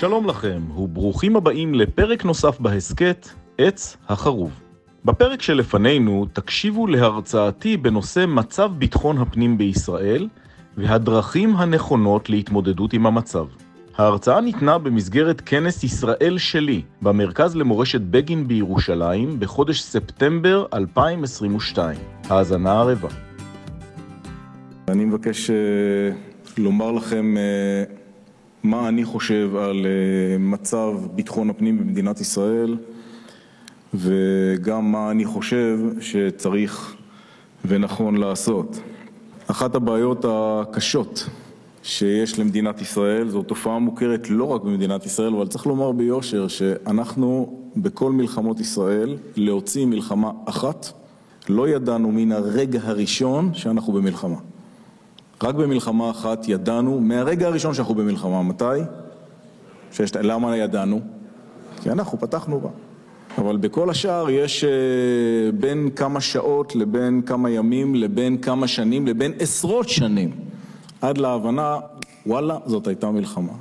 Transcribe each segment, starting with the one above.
שלום לכם, וברוכים הבאים לפרק נוסף בהסכת עץ החרוב. בפרק שלפנינו תקשיבו להרצאתי בנושא מצב ביטחון הפנים בישראל והדרכים הנכונות להתמודדות עם המצב. ההרצאה ניתנה במסגרת כנס ישראל שלי במרכז למורשת בגין בירושלים בחודש ספטמבר 2022. האזנה ערבה. אני מבקש uh, לומר לכם uh, מה אני חושב על uh, מצב ביטחון הפנים במדינת ישראל וגם מה אני חושב שצריך ונכון לעשות. אחת הבעיות הקשות שיש למדינת ישראל, זו תופעה מוכרת לא רק במדינת ישראל, אבל צריך לומר ביושר שאנחנו בכל מלחמות ישראל, להוציא מלחמה אחת, לא ידענו מן הרגע הראשון שאנחנו במלחמה. רק במלחמה אחת ידענו, מהרגע הראשון שאנחנו במלחמה. מתי? שיש, למה ידענו? כי אנחנו פתחנו בה. אבל בכל השאר יש uh, בין כמה שעות לבין כמה ימים לבין כמה שנים לבין עשרות שנים עד להבנה, וואלה, זאת הייתה מלחמה.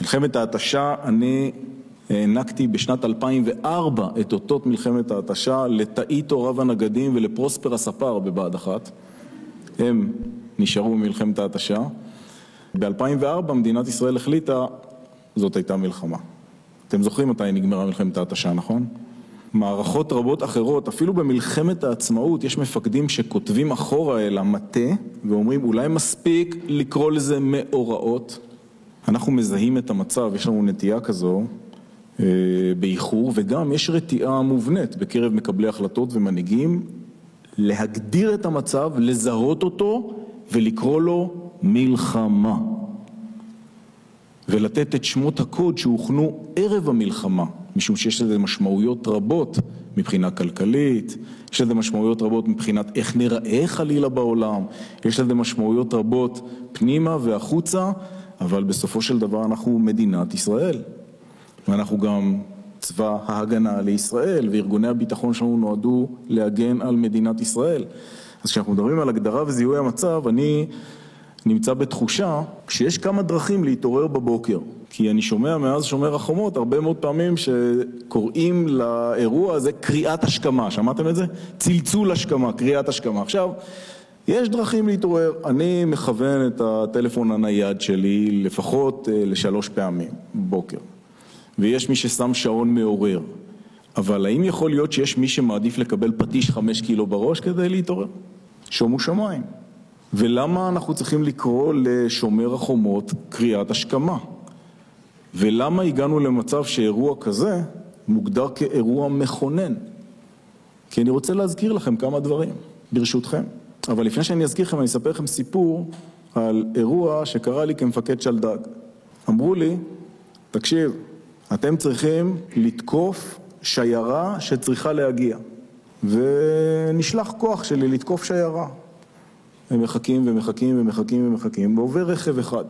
מלחמת ההתשה, אני הענקתי בשנת 2004 את אותות מלחמת ההתשה לתאיטו רב הנגדים ולפרוספר הספר בבה"ד 1. הם נשארו במלחמת ההתשה. ב-2004 מדינת ישראל החליטה, זאת הייתה מלחמה. אתם זוכרים מתי נגמרה מלחמת ההתשה, נכון? מערכות רבות אחרות, אפילו במלחמת העצמאות, יש מפקדים שכותבים אחורה אל המטה ואומרים אולי מספיק לקרוא לזה מאורעות. אנחנו מזהים את המצב, יש לנו נטייה כזו אה, באיחור, וגם יש רתיעה מובנית בקרב מקבלי החלטות ומנהיגים להגדיר את המצב, לזהות אותו ולקרוא לו מלחמה. ולתת את שמות הקוד שהוכנו ערב המלחמה, משום שיש לזה משמעויות רבות מבחינה כלכלית, יש לזה משמעויות רבות מבחינת איך נראה חלילה בעולם, יש לזה משמעויות רבות פנימה והחוצה, אבל בסופו של דבר אנחנו מדינת ישראל. ואנחנו גם צבא ההגנה לישראל, וארגוני הביטחון שלנו נועדו להגן על מדינת ישראל. אז כשאנחנו מדברים על הגדרה וזיהוי המצב, אני נמצא בתחושה שיש כמה דרכים להתעורר בבוקר. כי אני שומע מאז שומר החומות הרבה מאוד פעמים שקוראים לאירוע הזה קריאת השכמה. שמעתם את זה? צלצול השכמה, קריאת השכמה. עכשיו, יש דרכים להתעורר. אני מכוון את הטלפון הנייד שלי לפחות אה, לשלוש פעמים בבוקר. ויש מי ששם שעון מעורר. אבל האם יכול להיות שיש מי שמעדיף לקבל פטיש חמש קילו בראש כדי להתעורר? שומו שמיים. ולמה אנחנו צריכים לקרוא לשומר החומות קריאת השכמה? ולמה הגענו למצב שאירוע כזה מוגדר כאירוע מכונן? כי אני רוצה להזכיר לכם כמה דברים, ברשותכם. אבל לפני שאני אזכיר לכם, אני אספר לכם סיפור על אירוע שקרה לי כמפקד שלדג. אמרו לי, תקשיב, אתם צריכים לתקוף שיירה שצריכה להגיע. ונשלח כוח שלי לתקוף שיירה. הם מחכים ומחכים ומחכים ומחכים, ועובר רכב אחד.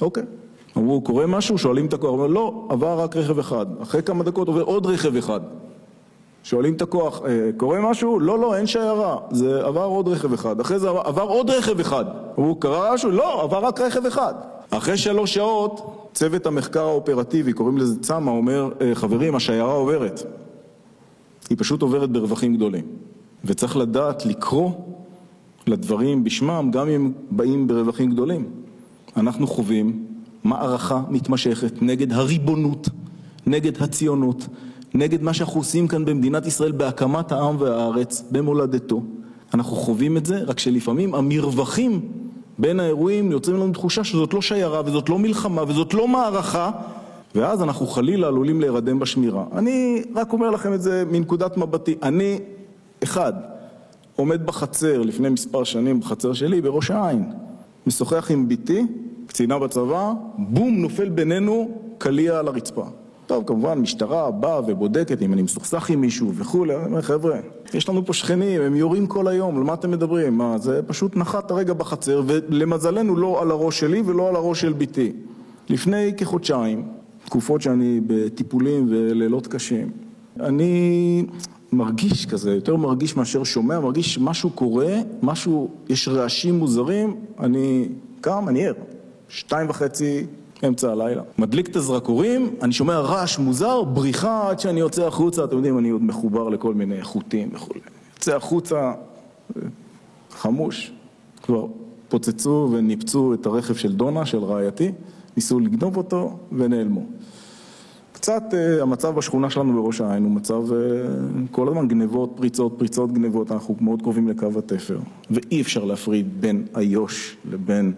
אוקיי. אמרו, קורה משהו? שואלים את הכוח. אמרו, לא, עבר רק רכב אחד. אחרי כמה דקות עובר עוד רכב אחד. שואלים את הכוח, אה, קורה משהו? לא, לא, אין שיירה. זה עבר עוד רכב אחד. אחרי זה עבר, עבר עוד רכב אחד. אמרו, קרה משהו? לא, עבר רק רכב אחד. אחרי שלוש שעות, צוות המחקר האופרטיבי, קוראים לזה צמא, אומר, אה, חברים, השיירה עוברת. היא פשוט עוברת ברווחים גדולים. וצריך לדעת לקרוא לדברים בשמם, גם אם באים ברווחים גדולים. אנחנו חווים מערכה מתמשכת נגד הריבונות, נגד הציונות, נגד מה שאנחנו עושים כאן במדינת ישראל בהקמת העם והארץ, במולדתו. אנחנו חווים את זה, רק שלפעמים המרווחים בין האירועים יוצרים לנו תחושה שזאת לא שיירה וזאת לא מלחמה וזאת לא מערכה ואז אנחנו חלילה עלולים להירדם בשמירה. אני רק אומר לכם את זה מנקודת מבטי. אני, אחד, עומד בחצר לפני מספר שנים, בחצר שלי, בראש העין, משוחח עם בתי, קצינה בצבא, בום, נופל בינינו קליע על הרצפה. טוב, כמובן, משטרה באה ובודקת אם אני מסוכסך עם מישהו וכולי, אני אומר, חבר'ה, יש לנו פה שכנים, הם יורים כל היום, על מה אתם מדברים? מה, זה פשוט נחת הרגע בחצר, ולמזלנו לא על הראש שלי ולא על הראש של בתי. לפני כחודשיים, תקופות שאני בטיפולים ולילות קשים, אני מרגיש כזה, יותר מרגיש מאשר שומע, מרגיש שמשהו קורה, משהו, יש רעשים מוזרים, אני קם, אני ער. שתיים וחצי אמצע הלילה. מדליק את הזרקורים, אני שומע רעש מוזר, בריחה עד שאני יוצא החוצה, אתם יודעים, אני עוד מחובר לכל מיני חוטים וכולי. יוצא החוצה, חמוש, כבר פוצצו וניפצו את הרכב של דונה, של רעייתי, ניסו לגנוב אותו ונעלמו. קצת uh, המצב בשכונה שלנו בראש העין הוא מצב uh, כל הזמן גנבות, פריצות, פריצות, גנבות, אנחנו מאוד קרובים לקו התפר. ואי אפשר להפריד בין איו"ש לבין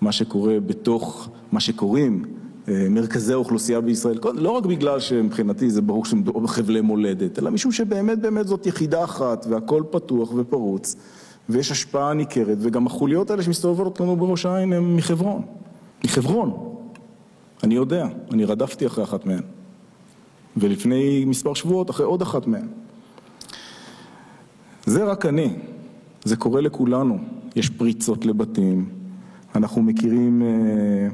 מה שקורה בתוך, מה שקוראים uh, מרכזי האוכלוסייה בישראל, לא רק בגלל שמבחינתי זה ברור שמדובר בחבלי מולדת, אלא משום שבאמת באמת זאת יחידה אחת והכל פתוח ופרוץ ויש השפעה ניכרת וגם החוליות האלה שמסתובבות לנו בראש העין הן מחברון, מחברון אני יודע, אני רדפתי אחרי אחת מהן. ולפני מספר שבועות אחרי עוד אחת מהן. זה רק אני, זה קורה לכולנו. יש פריצות לבתים, אנחנו מכירים אה,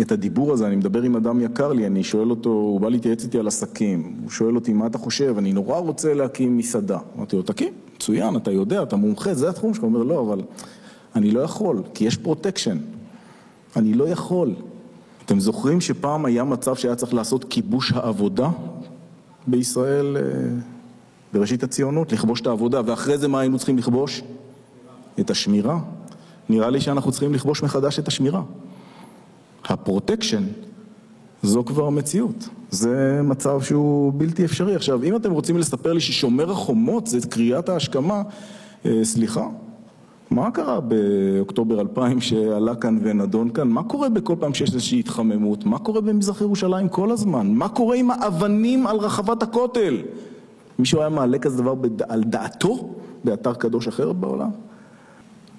את הדיבור הזה, אני מדבר עם אדם יקר לי, אני שואל אותו, הוא בא להתייעץ איתי על עסקים, הוא שואל אותי מה אתה חושב, אני נורא רוצה להקים מסעדה. אמרתי לו, תקים, מצוין, אתה יודע, אתה מומחה, זה התחום שלך. הוא אומר, לא, אבל אני לא יכול, כי יש פרוטקשן. אני לא יכול. אתם זוכרים שפעם היה מצב שהיה צריך לעשות כיבוש העבודה בישראל אה, בראשית הציונות? לכבוש את העבודה, ואחרי זה מה היינו צריכים לכבוש? את השמירה. נראה לי שאנחנו צריכים לכבוש מחדש את השמירה. הפרוטקשן זו כבר מציאות. זה מצב שהוא בלתי אפשרי. עכשיו, אם אתם רוצים לספר לי ששומר החומות זה קריאת ההשכמה, אה, סליחה, מה קרה באוקטובר 2000 שעלה כאן ונדון כאן? מה קורה בכל פעם שיש איזושהי התחממות? מה קורה במזרח ירושלים כל הזמן? מה קורה עם האבנים על רחבת הכותל? מישהו היה מעלה כזה דבר בד... על דעתו באתר קדוש אחר בעולם?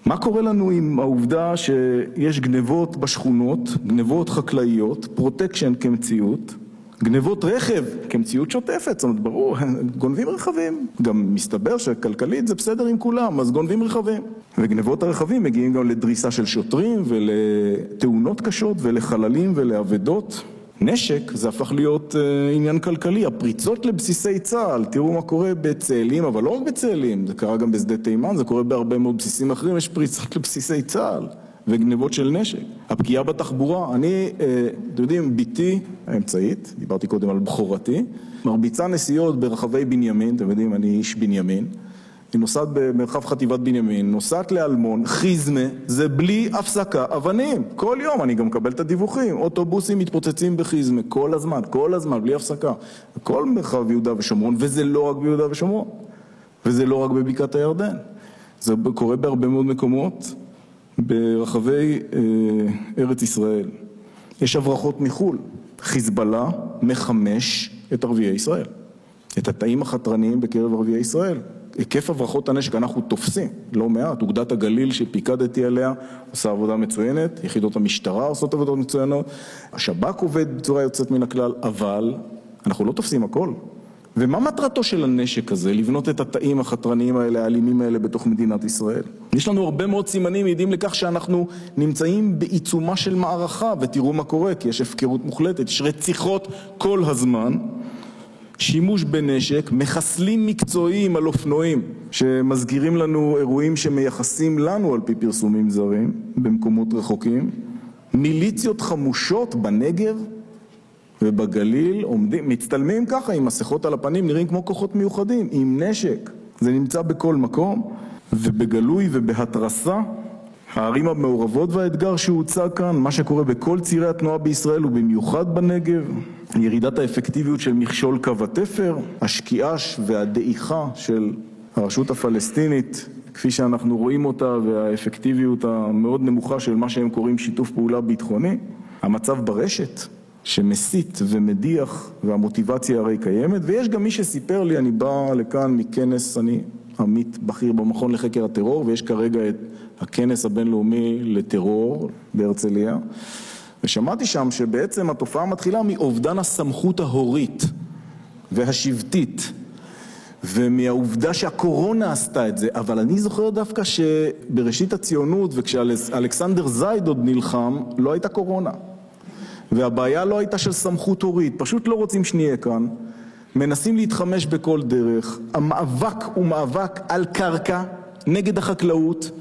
מה קורה לנו עם העובדה שיש גנבות בשכונות, גנבות חקלאיות, פרוטקשן כמציאות, גנבות רכב כמציאות שוטפת, זאת אומרת, ברור, גונבים רכבים. גם מסתבר שכלכלית זה בסדר עם כולם, אז גונבים רכבים. וגנבות הרכבים מגיעים גם לדריסה של שוטרים ולתאונות קשות ולחללים ולאבדות. נשק זה הפך להיות uh, עניין כלכלי, הפריצות לבסיסי צה"ל, תראו מה קורה בצאלים, אבל לא רק בצאלים, זה קרה גם בשדה תימן, זה קורה בהרבה מאוד בסיסים אחרים, יש פריצות לבסיסי צה"ל. וגנבות של נשק. הפגיעה בתחבורה, אני, אה, אתם יודעים, בתי האמצעית, דיברתי קודם על בכורתי, מרביצה נסיעות ברחבי בנימין, אתם יודעים, אני איש בנימין, היא נוסעת במרחב חטיבת בנימין, נוסעת לאלמון, חיזמה, זה בלי הפסקה אבנים. כל יום, אני גם מקבל את הדיווחים, אוטובוסים מתפוצצים בחיזמה, כל הזמן, כל הזמן, בלי הפסקה. כל מרחב יהודה ושומרון, וזה לא רק ביהודה ושומרון, וזה לא רק בבקעת הירדן. זה קורה בהרבה מאוד מקומות. ברחבי אה, ארץ ישראל. יש הברחות מחו"ל, חיזבאללה מחמש את ערביי ישראל, את התאים החתרניים בקרב ערביי ישראל. היקף הברחות הנשק אנחנו תופסים, לא מעט, אוגדת הגליל שפיקדתי עליה עושה עבודה מצוינת, יחידות המשטרה עושות עבודות מצוינות, השב"כ עובד בצורה יוצאת מן הכלל, אבל אנחנו לא תופסים הכל. ומה מטרתו של הנשק הזה, לבנות את התאים החתרניים האלה, האלימים האלה בתוך מדינת ישראל? יש לנו הרבה מאוד סימנים מעידים לכך שאנחנו נמצאים בעיצומה של מערכה, ותראו מה קורה, כי יש הפקרות מוחלטת, יש רציחות כל הזמן, שימוש בנשק, מחסלים מקצועיים על אופנועים שמזכירים לנו אירועים שמייחסים לנו על פי פרסומים זרים במקומות רחוקים, מיליציות חמושות בנגב ובגליל עומדים, מצטלמים ככה עם מסכות על הפנים, נראים כמו כוחות מיוחדים, עם נשק. זה נמצא בכל מקום, ובגלוי ובהתרסה. הערים המעורבות והאתגר שהוצג כאן, מה שקורה בכל צירי התנועה בישראל ובמיוחד בנגב, ירידת האפקטיביות של מכשול קו התפר, השקיעש והדעיכה של הרשות הפלסטינית, כפי שאנחנו רואים אותה, והאפקטיביות המאוד נמוכה של מה שהם קוראים שיתוף פעולה ביטחוני, המצב ברשת, שמסית ומדיח והמוטיבציה הרי קיימת ויש גם מי שסיפר לי, אני בא לכאן מכנס, אני עמית בכיר במכון לחקר הטרור ויש כרגע את הכנס הבינלאומי לטרור בהרצליה ושמעתי שם שבעצם התופעה מתחילה מאובדן הסמכות ההורית והשבטית ומהעובדה שהקורונה עשתה את זה, אבל אני זוכר דווקא שבראשית הציונות וכשאלכסנדר זייד עוד נלחם לא הייתה קורונה והבעיה לא הייתה של סמכות הורית, פשוט לא רוצים שנהיה כאן, מנסים להתחמש בכל דרך, המאבק הוא מאבק על קרקע, נגד החקלאות,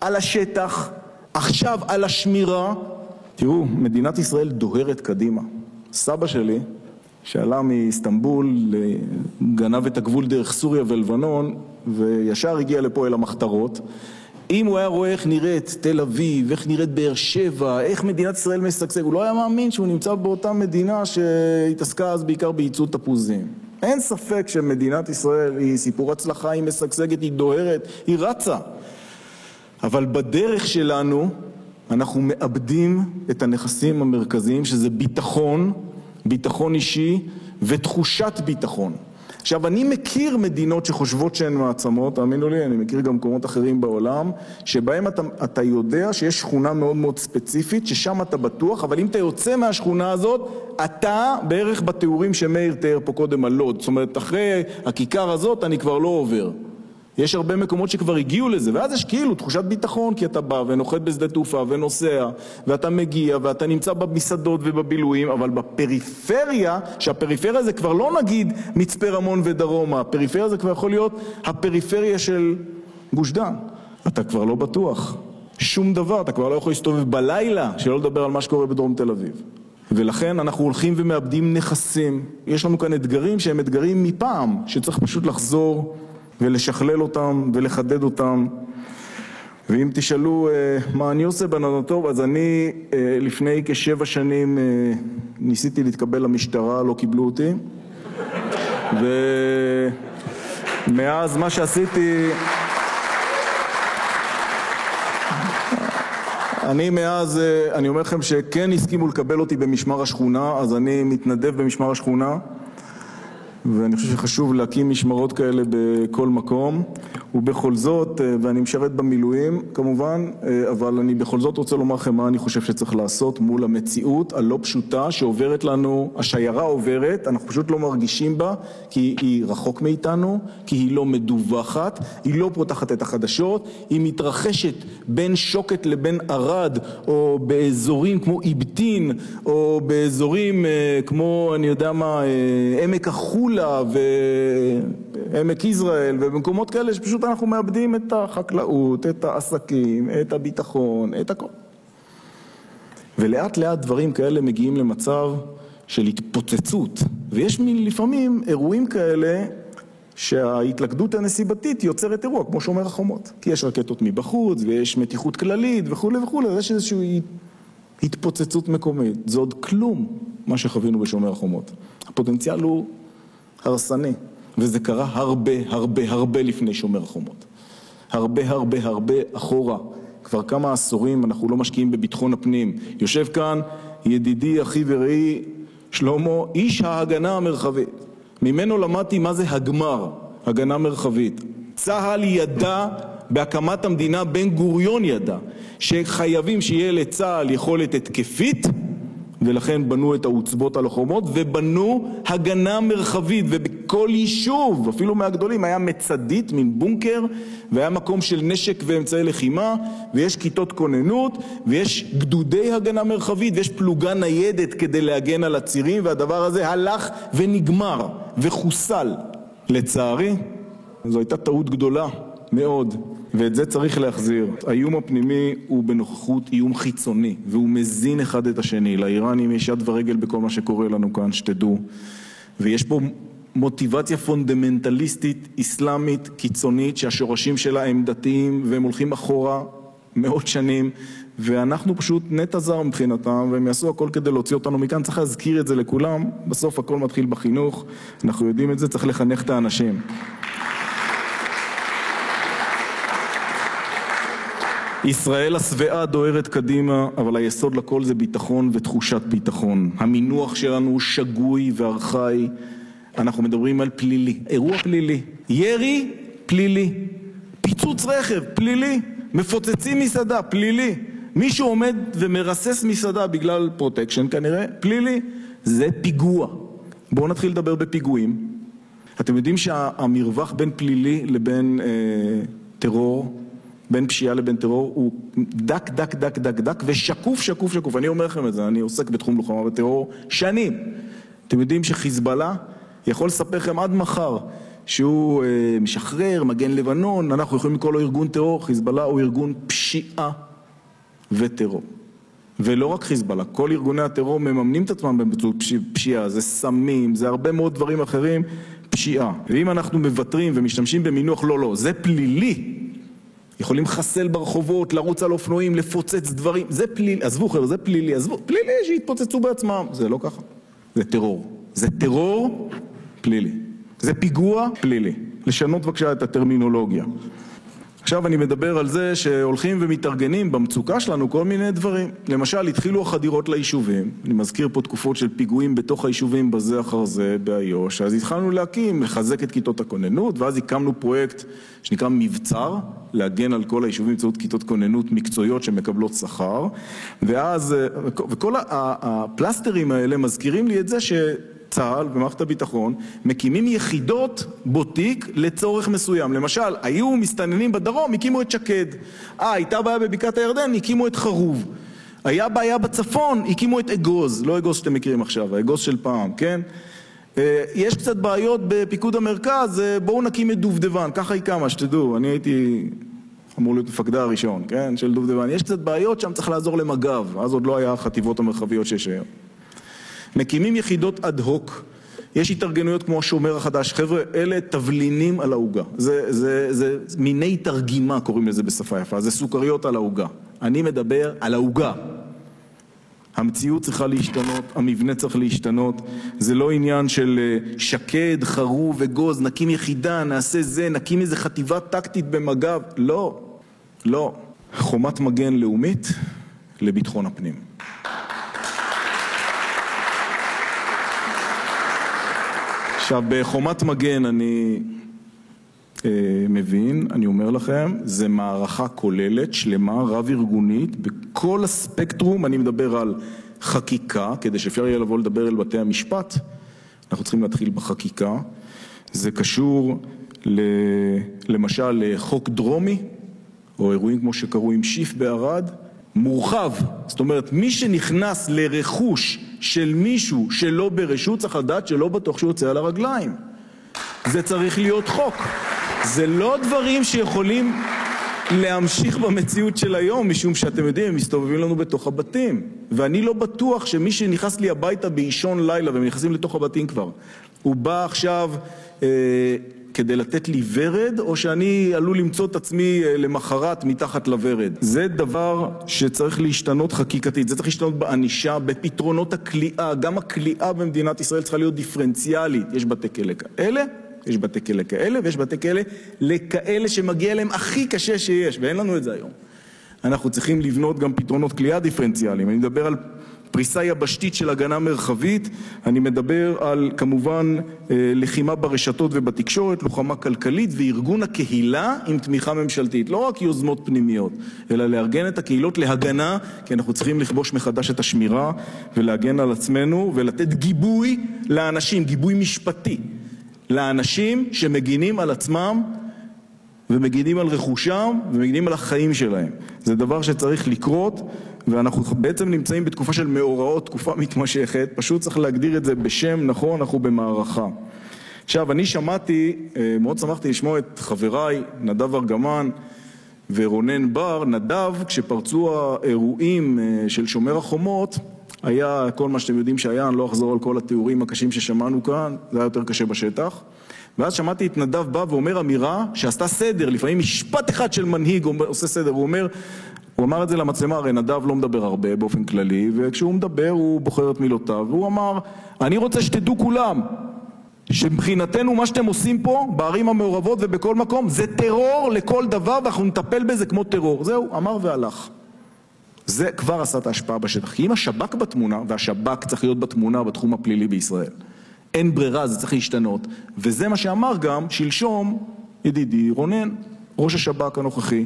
על השטח, עכשיו על השמירה, תראו, מדינת ישראל דוהרת קדימה. סבא שלי, שעלה מאיסטנבול, גנב את הגבול דרך סוריה ולבנון, וישר הגיע לפה אל המחתרות. אם הוא היה רואה איך נראית תל אביב, איך נראית באר שבע, איך מדינת ישראל משגשג, הוא לא היה מאמין שהוא נמצא באותה מדינה שהתעסקה אז בעיקר בייצוא תפוזים. אין ספק שמדינת ישראל היא סיפור הצלחה, היא משגשגת, היא דוהרת, היא רצה. אבל בדרך שלנו אנחנו מאבדים את הנכסים המרכזיים שזה ביטחון, ביטחון אישי ותחושת ביטחון. עכשיו, אני מכיר מדינות שחושבות שהן מעצמות, תאמינו לי, אני מכיר גם מקומות אחרים בעולם, שבהם אתה, אתה יודע שיש שכונה מאוד מאוד ספציפית, ששם אתה בטוח, אבל אם אתה יוצא מהשכונה הזאת, אתה בערך בתיאורים שמאיר תיאר פה קודם על לוד. זאת אומרת, אחרי הכיכר הזאת אני כבר לא עובר. יש הרבה מקומות שכבר הגיעו לזה, ואז יש כאילו תחושת ביטחון, כי אתה בא ונוחת בשדה תעופה ונוסע, ואתה מגיע, ואתה נמצא במסעדות ובבילויים, אבל בפריפריה, שהפריפריה זה כבר לא נגיד מצפה רמון ודרומה, הפריפריה זה כבר יכול להיות הפריפריה של גוש דן. אתה כבר לא בטוח. שום דבר, אתה כבר לא יכול להסתובב בלילה, שלא לדבר על מה שקורה בדרום תל אביב. ולכן אנחנו הולכים ומאבדים נכסים. יש לנו כאן אתגרים שהם אתגרים מפעם, שצריך פשוט לחזור ולשכלל אותם ולחדד אותם. ואם תשאלו אה, מה אני עושה בנדון אז אני אה, לפני כשבע שנים אה, ניסיתי להתקבל למשטרה, לא קיבלו אותי. ומאז מה שעשיתי... אני מאז, אני אומר לכם שכן הסכימו לקבל אותי במשמר השכונה, אז אני מתנדב במשמר השכונה. ואני חושב שחשוב להקים משמרות כאלה בכל מקום. ובכל זאת, אה, ואני משרת במילואים כמובן, אה, אבל אני בכל זאת רוצה לומר לכם מה אני חושב שצריך לעשות מול המציאות הלא פשוטה שעוברת לנו, השיירה עוברת, אנחנו פשוט לא מרגישים בה כי היא רחוק מאיתנו, כי היא לא מדווחת, היא לא פותחת את החדשות, היא מתרחשת בין שוקת לבין ערד או באזורים כמו איבטין או באזורים אה, כמו, אני יודע מה, עמק החולה ועמק יזרעאל ובמקומות כאלה שפשוט פשוט אנחנו מאבדים את החקלאות, את העסקים, את הביטחון, את הכל. ולאט לאט דברים כאלה מגיעים למצב של התפוצצות, ויש לפעמים אירועים כאלה שההתלכדות הנסיבתית יוצרת אירוע, כמו שומר החומות. כי יש רקטות מבחוץ, ויש מתיחות כללית וכולי וכולי, יש איזושהי התפוצצות מקומית. זה עוד כלום מה שחווינו בשומר החומות. הפוטנציאל הוא הרסני. וזה קרה הרבה הרבה הרבה לפני שומר החומות. הרבה הרבה הרבה אחורה. כבר כמה עשורים אנחנו לא משקיעים בביטחון הפנים. יושב כאן ידידי, אחי ורעי שלמה, איש ההגנה המרחבית. ממנו למדתי מה זה הגמר, הגנה מרחבית. צה"ל ידע בהקמת המדינה, בן גוריון ידע, שחייבים שיהיה לצה"ל יכולת התקפית ולכן בנו את העוצבות על החומות ובנו הגנה מרחבית ובכל יישוב, אפילו מהגדולים, היה מצדית, מין בונקר והיה מקום של נשק ואמצעי לחימה ויש כיתות כוננות ויש גדודי הגנה מרחבית ויש פלוגה ניידת כדי להגן על הצירים והדבר הזה הלך ונגמר וחוסל. לצערי, זו הייתה טעות גדולה מאוד ואת זה צריך להחזיר. האיום הפנימי הוא בנוכחות איום חיצוני, והוא מזין אחד את השני. לאיראנים יש יד ורגל בכל מה שקורה לנו כאן, שתדעו. ויש פה מוטיבציה פונדמנטליסטית, אסלאמית, קיצונית, שהשורשים שלה הם דתיים והם הולכים אחורה מאות שנים, ואנחנו פשוט נטע זר מבחינתם, והם יעשו הכל כדי להוציא אותנו מכאן. צריך להזכיר את זה לכולם, בסוף הכל מתחיל בחינוך, אנחנו יודעים את זה, צריך לחנך את האנשים. ישראל השבעה דוהרת קדימה, אבל היסוד לכל זה ביטחון ותחושת ביטחון. המינוח שלנו הוא שגוי וארכאי. אנחנו מדברים על פלילי, אירוע פלילי. ירי, פלילי. פיצוץ רכב, פלילי. מפוצצים מסעדה, פלילי. מישהו עומד ומרסס מסעדה בגלל פרוטקשן כנראה, פלילי. זה פיגוע. בואו נתחיל לדבר בפיגועים. אתם יודעים שהמרווח בין פלילי לבין אה, טרור בין פשיעה לבין טרור הוא דק דק דק דק דק ושקוף שקוף שקוף. אני אומר לכם את זה, אני עוסק בתחום לוחמה בטרור שנים. אתם יודעים שחיזבאללה יכול לספר לכם עד מחר שהוא אה, משחרר, מגן לבנון, אנחנו יכולים לקרוא לו ארגון טרור, חיזבאללה הוא ארגון פשיעה וטרור. ולא רק חיזבאללה, כל ארגוני הטרור מממנים את עצמם באמצעות פשיעה, זה סמים, זה הרבה מאוד דברים אחרים, פשיעה. ואם אנחנו מוותרים ומשתמשים במינוח לא לא, זה פלילי, יכולים לחסל ברחובות, לרוץ על אופנועים, לפוצץ דברים, זה פלילי, עזבו חבר'ה, זה פלילי, עזבו, פלילי שיתפוצצו בעצמם, זה לא ככה, זה טרור. זה טרור פלילי. זה פיגוע פלילי. לשנות בבקשה את הטרמינולוגיה. עכשיו אני מדבר על זה שהולכים ומתארגנים במצוקה שלנו כל מיני דברים. למשל, התחילו החדירות ליישובים, אני מזכיר פה תקופות של פיגועים בתוך היישובים בזה אחר זה באיו"ש, אז התחלנו להקים, לחזק את כיתות הכוננות, ואז הקמנו פרויקט שנקרא מבצר, להגן על כל היישובים באמצעות כיתות כוננות מקצועיות שמקבלות שכר, ואז, וכל הפלסטרים האלה מזכירים לי את זה ש... צה"ל ומערכת הביטחון מקימים יחידות בוטיק לצורך מסוים. למשל, היו מסתננים בדרום, הקימו את שקד. אה, הייתה בעיה בבקעת הירדן, הקימו את חרוב. היה בעיה בצפון, הקימו את אגוז, לא אגוז שאתם מכירים עכשיו, האגוז של פעם, כן? אה, יש קצת בעיות בפיקוד המרכז, אה, בואו נקים את דובדבן, ככה היא קמה, שתדעו, אני הייתי אמור להיות מפקדה הראשון, כן, של דובדבן. יש קצת בעיות שם, צריך לעזור למג"ב, אז עוד לא היה החטיבות המרחביות שיש היום. מקימים יחידות אד הוק, יש התארגנויות כמו השומר החדש, חבר'ה, אלה תבלינים על העוגה, זה, זה, זה מיני תרגימה קוראים לזה בשפה יפה, זה סוכריות על העוגה. אני מדבר על העוגה. המציאות צריכה להשתנות, המבנה צריך להשתנות, זה לא עניין של אה, שקד, חרוב וגוז, נקים יחידה, נעשה זה, נקים איזה חטיבה טקטית במג"ב, לא, לא. חומת מגן לאומית לביטחון הפנים. עכשיו, בחומת מגן אני אה, מבין, אני אומר לכם, זה מערכה כוללת, שלמה, רב-ארגונית, בכל הספקטרום, אני מדבר על חקיקה, כדי שאפשר יהיה לבוא לדבר אל בתי המשפט, אנחנו צריכים להתחיל בחקיקה. זה קשור ל, למשל לחוק דרומי, או אירועים כמו שקרו עם שיף בערד, מורחב, זאת אומרת מי שנכנס לרכוש של מישהו שלא ברשות צריך לדעת שלא בטוח שהוא יוצא על הרגליים. זה צריך להיות חוק. זה לא דברים שיכולים להמשיך במציאות של היום, משום שאתם יודעים, הם מסתובבים לנו בתוך הבתים. ואני לא בטוח שמי שנכנס לי הביתה באישון לילה, והם נכנסים לתוך הבתים כבר, הוא בא עכשיו אה, כדי לתת לי ורד, או שאני עלול למצוא את עצמי אה, למחרת מתחת לוורד. זה דבר שצריך להשתנות חקיקתית, זה צריך להשתנות בענישה, בפתרונות הכליאה. גם הכליאה במדינת ישראל צריכה להיות דיפרנציאלית. יש בתי כלא כאלה, יש בתי כלא כאלה, ויש בתי כלא לכאלה שמגיע להם הכי קשה שיש, ואין לנו את זה היום. אנחנו צריכים לבנות גם פתרונות כליאה דיפרנציאליים. אני מדבר על פריסה יבשתית של הגנה מרחבית, אני מדבר על כמובן אה, לחימה ברשתות ובתקשורת, לוחמה כלכלית וארגון הקהילה עם תמיכה ממשלתית, לא רק יוזמות פנימיות, אלא לארגן את הקהילות להגנה, כי אנחנו צריכים לכבוש מחדש את השמירה ולהגן על עצמנו ולתת גיבוי לאנשים, גיבוי משפטי, לאנשים שמגינים על עצמם ומגינים על רכושם ומגינים על החיים שלהם. זה דבר שצריך לקרות ואנחנו בעצם נמצאים בתקופה של מאורעות, תקופה מתמשכת, פשוט צריך להגדיר את זה בשם נכון, אנחנו במערכה. עכשיו, אני שמעתי, אה, מאוד שמחתי לשמוע את חבריי, נדב ארגמן ורונן בר. נדב, כשפרצו האירועים אה, של שומר החומות, היה כל מה שאתם יודעים שהיה, אני לא אחזור על כל התיאורים הקשים ששמענו כאן, זה היה יותר קשה בשטח. ואז שמעתי את נדב בא ואומר אמירה שעשתה סדר, לפעמים משפט אחד של מנהיג עושה סדר, הוא אומר, הוא אמר את זה למצלמה, הרי נדב לא מדבר הרבה באופן כללי, וכשהוא מדבר הוא בוחר את מילותיו, והוא אמר, אני רוצה שתדעו כולם, שמבחינתנו מה שאתם עושים פה, בערים המעורבות ובכל מקום, זה טרור לכל דבר ואנחנו נטפל בזה כמו טרור. זהו, אמר והלך. זה כבר עשה את ההשפעה בשטח. כי אם השב"כ בתמונה, והשב"כ צריך להיות בתמונה בתחום הפלילי בישראל, אין ברירה, זה צריך להשתנות. וזה מה שאמר גם שלשום ידידי רונן, ראש השב"כ הנוכחי.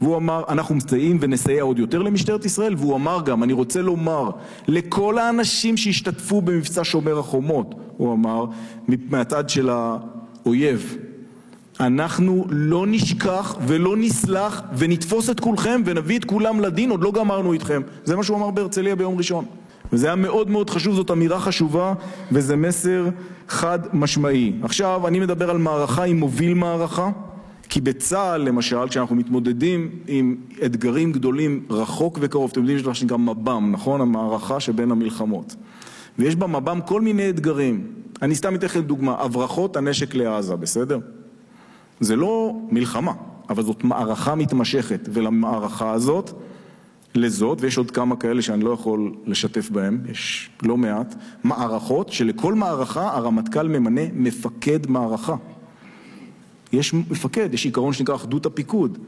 והוא אמר, אנחנו מסייעים ונסייע עוד יותר למשטרת ישראל, והוא אמר גם, אני רוצה לומר, לכל האנשים שהשתתפו במבצע שומר החומות, הוא אמר, מהצד של האויב, אנחנו לא נשכח ולא נסלח ונתפוס את כולכם ונביא את כולם לדין, עוד לא גמרנו איתכם. זה מה שהוא אמר בהרצליה ביום ראשון. וזה היה מאוד מאוד חשוב, זאת אמירה חשובה וזה מסר חד משמעי. עכשיו, אני מדבר על מערכה עם מוביל מערכה. כי בצה"ל, למשל, כשאנחנו מתמודדים עם אתגרים גדולים רחוק וקרוב, אתם יודעים שיש מה שנקרא מב"ם, נכון? המערכה שבין המלחמות. ויש במב"ם כל מיני אתגרים. אני סתם אתן לכם דוגמה, הברחות הנשק לעזה, בסדר? זה לא מלחמה, אבל זאת מערכה מתמשכת, ולמערכה הזאת, לזאת, ויש עוד כמה כאלה שאני לא יכול לשתף בהם, יש לא מעט, מערכות שלכל מערכה הרמטכ"ל ממנה מפקד מערכה. יש מפקד, יש עיקרון שנקרא אחדות הפיקוד.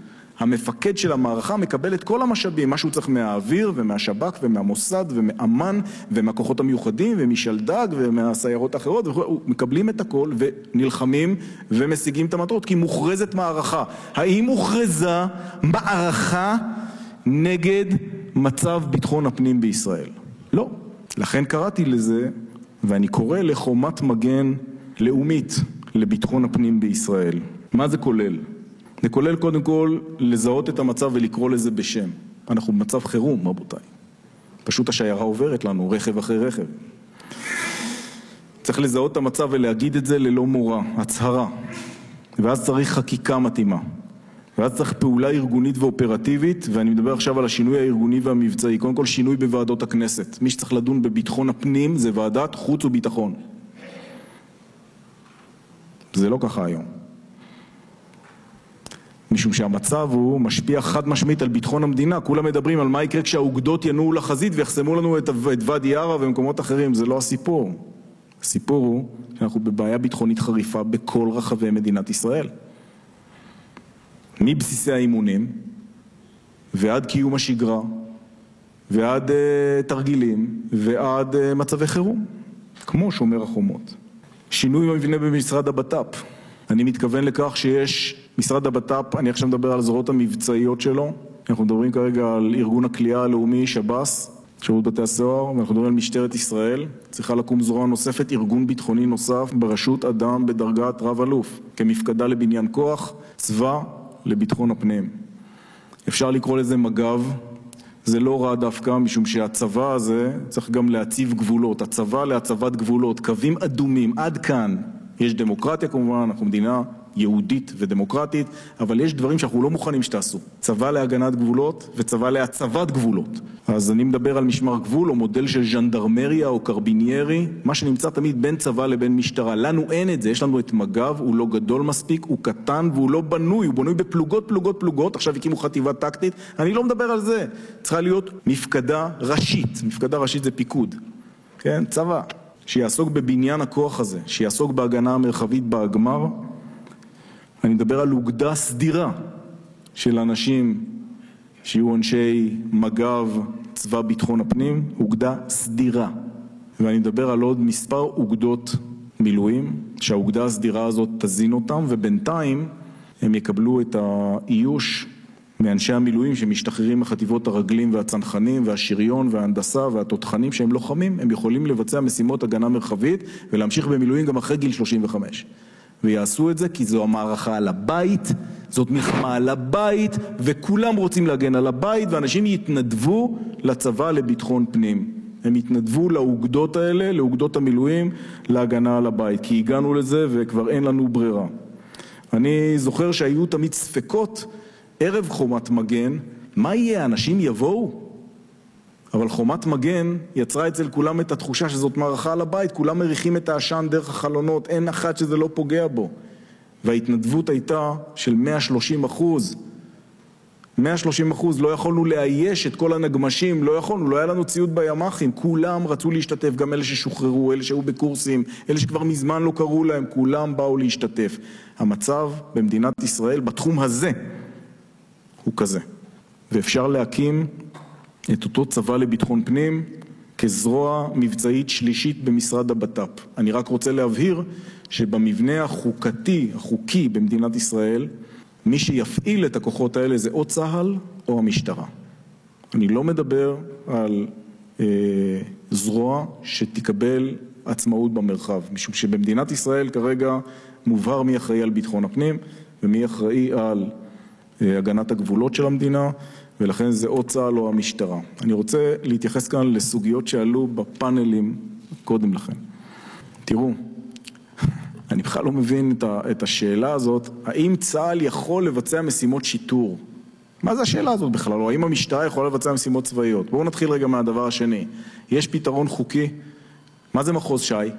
המפקד של המערכה מקבל את כל המשאבים, מה שהוא צריך מהאוויר ומהשב"כ ומהמוסד ומאמ"ן ומהכוחות המיוחדים ומשלדג ומהסיירות האחרות, מקבלים את הכל ונלחמים ומשיגים את המטרות, כי מוכרזת מערכה. האם הוכרזה מערכה נגד מצב ביטחון הפנים בישראל? לא. לכן קראתי לזה, ואני קורא לחומת מגן לאומית לביטחון הפנים בישראל. מה זה כולל? זה כולל קודם כל לזהות את המצב ולקרוא לזה בשם. אנחנו במצב חירום, רבותיי. פשוט השיירה עוברת לנו, רכב אחרי רכב. צריך לזהות את המצב ולהגיד את זה ללא מורא, הצהרה. ואז צריך חקיקה מתאימה. ואז צריך פעולה ארגונית ואופרטיבית, ואני מדבר עכשיו על השינוי הארגוני והמבצעי. קודם כל שינוי בוועדות הכנסת. מי שצריך לדון בביטחון הפנים זה ועדת חוץ וביטחון. זה לא ככה היום. משום שהמצב הוא משפיע חד משמעית על ביטחון המדינה. כולם מדברים על מה יקרה כשהאוגדות ינועו לחזית ויחסמו לנו את, ואדי ערה ומקומות אחרים. זה לא הסיפור. הסיפור הוא שאנחנו בבעיה ביטחונית חריפה בכל רחבי מדינת ישראל. מבסיסי האימונים ועד קיום השגרה ועד uh, תרגילים ועד uh, מצבי חירום, כמו שומר החומות. שינוי במבנה במשרד הבט"פ. אני מתכוון לכך שיש משרד הבט"פ, אני עכשיו מדבר על הזרועות המבצעיות שלו, אנחנו מדברים כרגע על ארגון הכליאה הלאומי, שב"ס, שירות בתי הסוהר, ואנחנו מדברים על משטרת ישראל, צריכה לקום זרוע נוספת, ארגון ביטחוני נוסף בראשות אדם בדרגת רב אלוף, כמפקדה לבניין כוח, צבא לביטחון הפנים. אפשר לקרוא לזה מג"ב, זה לא רע דווקא, משום שהצבא הזה צריך גם להציב גבולות, הצבא להצבת גבולות, קווים אדומים, עד כאן. יש דמוקרטיה כמובן, אנחנו מדינה יהודית ודמוקרטית, אבל יש דברים שאנחנו לא מוכנים שתעשו. צבא להגנת גבולות וצבא להצבת גבולות. אז אני מדבר על משמר גבול או מודל של ז'נדרמריה או קרביניירי, מה שנמצא תמיד בין צבא לבין משטרה. לנו אין את זה, יש לנו את מג"ב, הוא לא גדול מספיק, הוא קטן והוא לא בנוי, הוא בנוי בפלוגות, פלוגות, פלוגות, עכשיו הקימו חטיבה טקטית, אני לא מדבר על זה. צריכה להיות מפקדה ראשית, מפקדה ראשית זה פיקוד, כן? צבא. שיעסוק בבניין הכוח הזה, שיעסוק בהגנה המרחבית בהגמר. אני מדבר על אוגדה סדירה של אנשים שיהיו אנשי מג"ב, צבא ביטחון הפנים, אוגדה סדירה. ואני מדבר על עוד מספר אוגדות מילואים, שהאוגדה הסדירה הזאת תזין אותם, ובינתיים הם יקבלו את האיוש מאנשי המילואים שמשתחררים מחטיבות הרגלים והצנחנים והשריון וההנדסה והתותחנים שהם לוחמים, הם יכולים לבצע משימות הגנה מרחבית ולהמשיך במילואים גם אחרי גיל 35. ויעשו את זה כי זו המערכה על הבית, זאת מלחמה על הבית, וכולם רוצים להגן על הבית, ואנשים יתנדבו לצבא לביטחון פנים. הם יתנדבו לאוגדות האלה, לאוגדות המילואים, להגנה על הבית, כי הגענו לזה וכבר אין לנו ברירה. אני זוכר שהיו תמיד ספקות ערב חומת מגן, מה יהיה, אנשים יבואו? אבל חומת מגן יצרה אצל כולם את התחושה שזאת מערכה על הבית, כולם מריחים את העשן דרך החלונות, אין אחת שזה לא פוגע בו. וההתנדבות הייתה של 130 אחוז. 130 אחוז, לא יכולנו לאייש את כל הנגמשים, לא יכולנו, לא היה לנו ציוד בימ"חים, כולם רצו להשתתף, גם אלה ששוחררו, אלה שהיו בקורסים, אלה שכבר מזמן לא קראו להם, כולם באו להשתתף. המצב במדינת ישראל בתחום הזה הוא כזה. ואפשר להקים את אותו צבא לביטחון פנים כזרוע מבצעית שלישית במשרד הבט"פ. אני רק רוצה להבהיר שבמבנה החוקתי, החוקי במדינת ישראל, מי שיפעיל את הכוחות האלה זה או צה"ל או המשטרה. אני לא מדבר על אה, זרוע שתקבל עצמאות במרחב, משום שבמדינת ישראל כרגע מובהר מי אחראי על ביטחון הפנים ומי אחראי על אה, הגנת הגבולות של המדינה, ולכן זה או צה"ל או המשטרה. אני רוצה להתייחס כאן לסוגיות שעלו בפאנלים קודם לכן. תראו, אני בכלל לא מבין את השאלה הזאת, האם צה"ל יכול לבצע משימות שיטור? מה זה השאלה הזאת בכלל? או האם המשטרה יכולה לבצע משימות צבאיות? בואו נתחיל רגע מהדבר השני. יש פתרון חוקי? מה זה מחוז ש"י,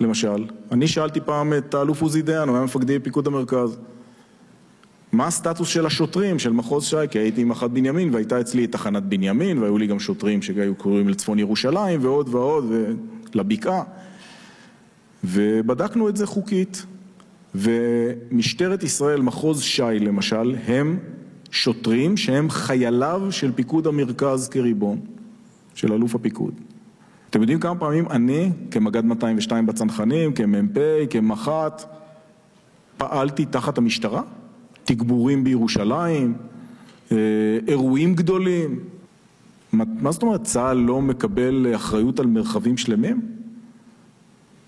למשל? אני שאלתי פעם את האלוף עוזי דיין, הוא היה מפקדי פיקוד המרכז. מה הסטטוס של השוטרים של מחוז ש"י? כי הייתי עם אחת בנימין והייתה אצלי תחנת בנימין והיו לי גם שוטרים שהיו קוראים לצפון ירושלים ועוד ועוד ולבקעה ובדקנו את זה חוקית ומשטרת ישראל, מחוז ש"י למשל, הם שוטרים שהם חייליו של פיקוד המרכז כריבון, של אלוף הפיקוד. אתם יודעים כמה פעמים אני, כמג"ד 202 בצנחנים, כמ"פ, כמח"ט, פעלתי תחת המשטרה? תגבורים בירושלים, אה, אירועים גדולים. מה זאת אומרת צה"ל לא מקבל אחריות על מרחבים שלמים?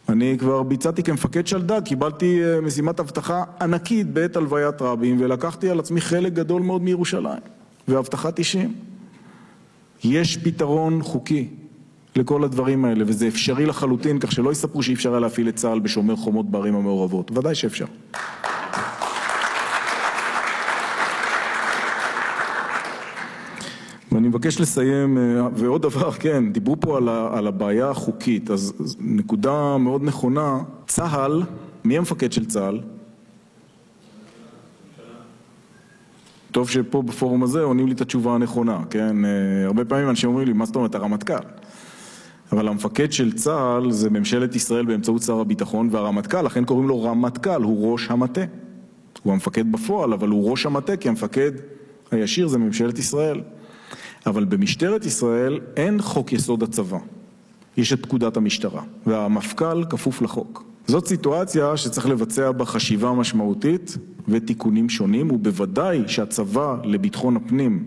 אני כבר ביצעתי כמפקד שלדג, קיבלתי אה, משימת אבטחה ענקית בעת הלוויית רבין ולקחתי על עצמי חלק גדול מאוד מירושלים ואבטחה 90. יש פתרון חוקי לכל הדברים האלה וזה אפשרי לחלוטין כך שלא יספרו שאי אפשר היה להפעיל את צה"ל בשומר חומות בערים המעורבות, ודאי שאפשר. מבקש לסיים, אה, ועוד דבר, כן, דיברו פה על, הבעיה החוקית, אז, אז נקודה מאוד נכונה, צה"ל, מי המפקד של צה"ל? טוב שפה בפורום הזה עונים לי את התשובה הנכונה, כן? אה, הרבה פעמים אנשים אומרים לי, מה זאת אומרת הרמטכ"ל? אבל המפקד של צה"ל זה ממשלת ישראל באמצעות שר הביטחון והרמטכ"ל, לכן קוראים לו רמטכ"ל, הוא ראש המטה. הוא המפקד בפועל, אבל הוא ראש המטה כי המפקד הישיר זה ממשלת ישראל. אבל במשטרת ישראל אין חוק יסוד הצבא. יש את פקודת המשטרה, והמפכ"ל כפוף לחוק. זאת סיטואציה שצריך לבצע בה חשיבה משמעותית ותיקונים שונים, ובוודאי שהצבא לביטחון הפנים,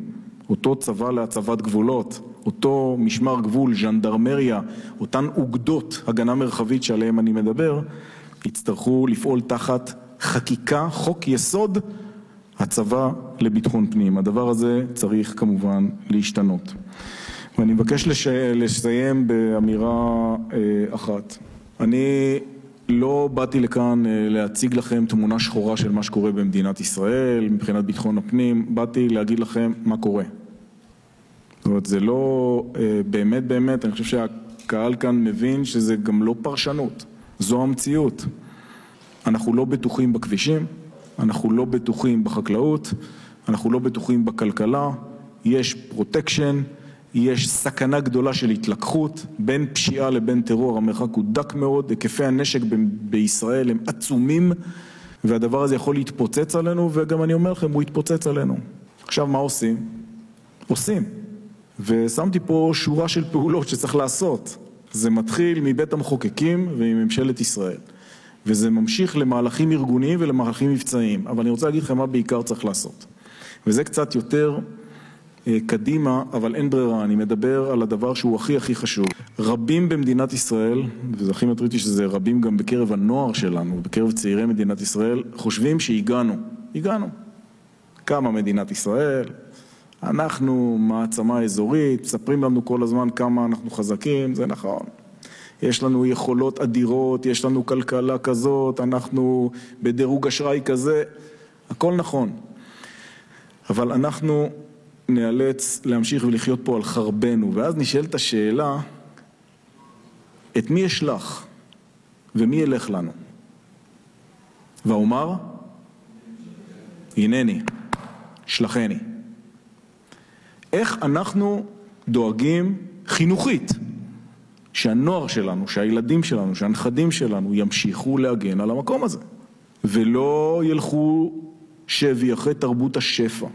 אותו צבא להצבת גבולות, אותו משמר גבול, ז'נדרמריה, אותן אוגדות הגנה מרחבית שעליהן אני מדבר, יצטרכו לפעול תחת חקיקה, חוק יסוד הצבא לביטחון פנים. הדבר הזה צריך כמובן להשתנות. ואני מבקש לש... לסיים באמירה אה, אחת. אני לא באתי לכאן אה, להציג לכם תמונה שחורה של מה שקורה במדינת ישראל מבחינת ביטחון הפנים, באתי להגיד לכם מה קורה. זאת אומרת, זה לא אה, באמת באמת, אני חושב שהקהל כאן מבין שזה גם לא פרשנות, זו המציאות. אנחנו לא בטוחים בכבישים, אנחנו לא בטוחים בחקלאות, אנחנו לא בטוחים בכלכלה, יש פרוטקשן, יש סכנה גדולה של התלקחות, בין פשיעה לבין טרור המרחק הוא דק מאוד, היקפי הנשק בישראל הם עצומים והדבר הזה יכול להתפוצץ עלינו וגם אני אומר לכם, הוא יתפוצץ עלינו. עכשיו מה עושים? עושים. ושמתי פה שורה של פעולות שצריך לעשות. זה מתחיל מבית המחוקקים ומממשלת ישראל. וזה ממשיך למהלכים ארגוניים ולמהלכים מבצעיים. אבל אני רוצה להגיד לכם מה בעיקר צריך לעשות. וזה קצת יותר אה, קדימה, אבל אין ברירה, אני מדבר על הדבר שהוא הכי הכי חשוב. רבים במדינת ישראל, וזה הכי מטריד שזה רבים גם בקרב הנוער שלנו, בקרב צעירי מדינת ישראל, חושבים שהגענו. הגענו. קמה מדינת ישראל, אנחנו מעצמה אזורית, מספרים לנו כל הזמן כמה אנחנו חזקים, זה נכון. יש לנו יכולות אדירות, יש לנו כלכלה כזאת, אנחנו בדירוג אשראי כזה, הכל נכון. אבל אנחנו נאלץ להמשיך ולחיות פה על חרבנו, ואז נשאלת השאלה, את מי אשלח ומי ילך לנו? ואומר, הנני, שלחני. איך אנחנו דואגים חינוכית שהנוער שלנו, שהילדים שלנו, שהנכדים שלנו ימשיכו להגן על המקום הזה ולא ילכו שבי אחרי תרבות השפע,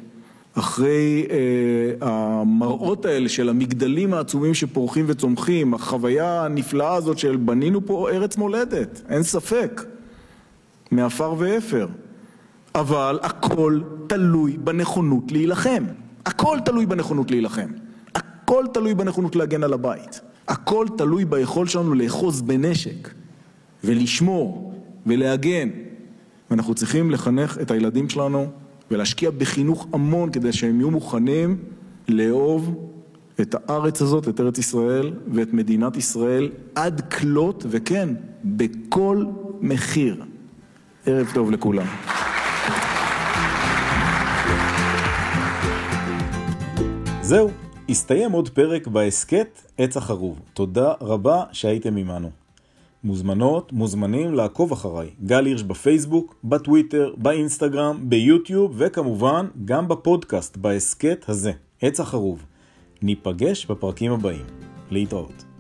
אחרי אה, המראות האלה של המגדלים העצומים שפורחים וצומחים, החוויה הנפלאה הזאת של בנינו פה ארץ מולדת, אין ספק, מעפר ואפר, אבל הכל תלוי בנכונות להילחם, הכל תלוי בנכונות להילחם, הכל תלוי בנכונות להגן על הבית. הכל תלוי ביכולת שלנו לאחוז בנשק ולשמור ולהגן. ואנחנו צריכים לחנך את הילדים שלנו ולהשקיע בחינוך המון כדי שהם יהיו מוכנים לאהוב את הארץ הזאת, את ארץ ישראל ואת מדינת ישראל עד כלות, וכן, בכל מחיר. ערב טוב לכולם. זהו, הסתיים עוד פרק בהסכת עץ החרוב. תודה רבה שהייתם עמנו. מוזמנות, מוזמנים לעקוב אחריי. גל הירש בפייסבוק, בטוויטר, באינסטגרם, ביוטיוב, וכמובן גם בפודקאסט, בהסכת הזה, עץ החרוב. ניפגש בפרקים הבאים. להתראות.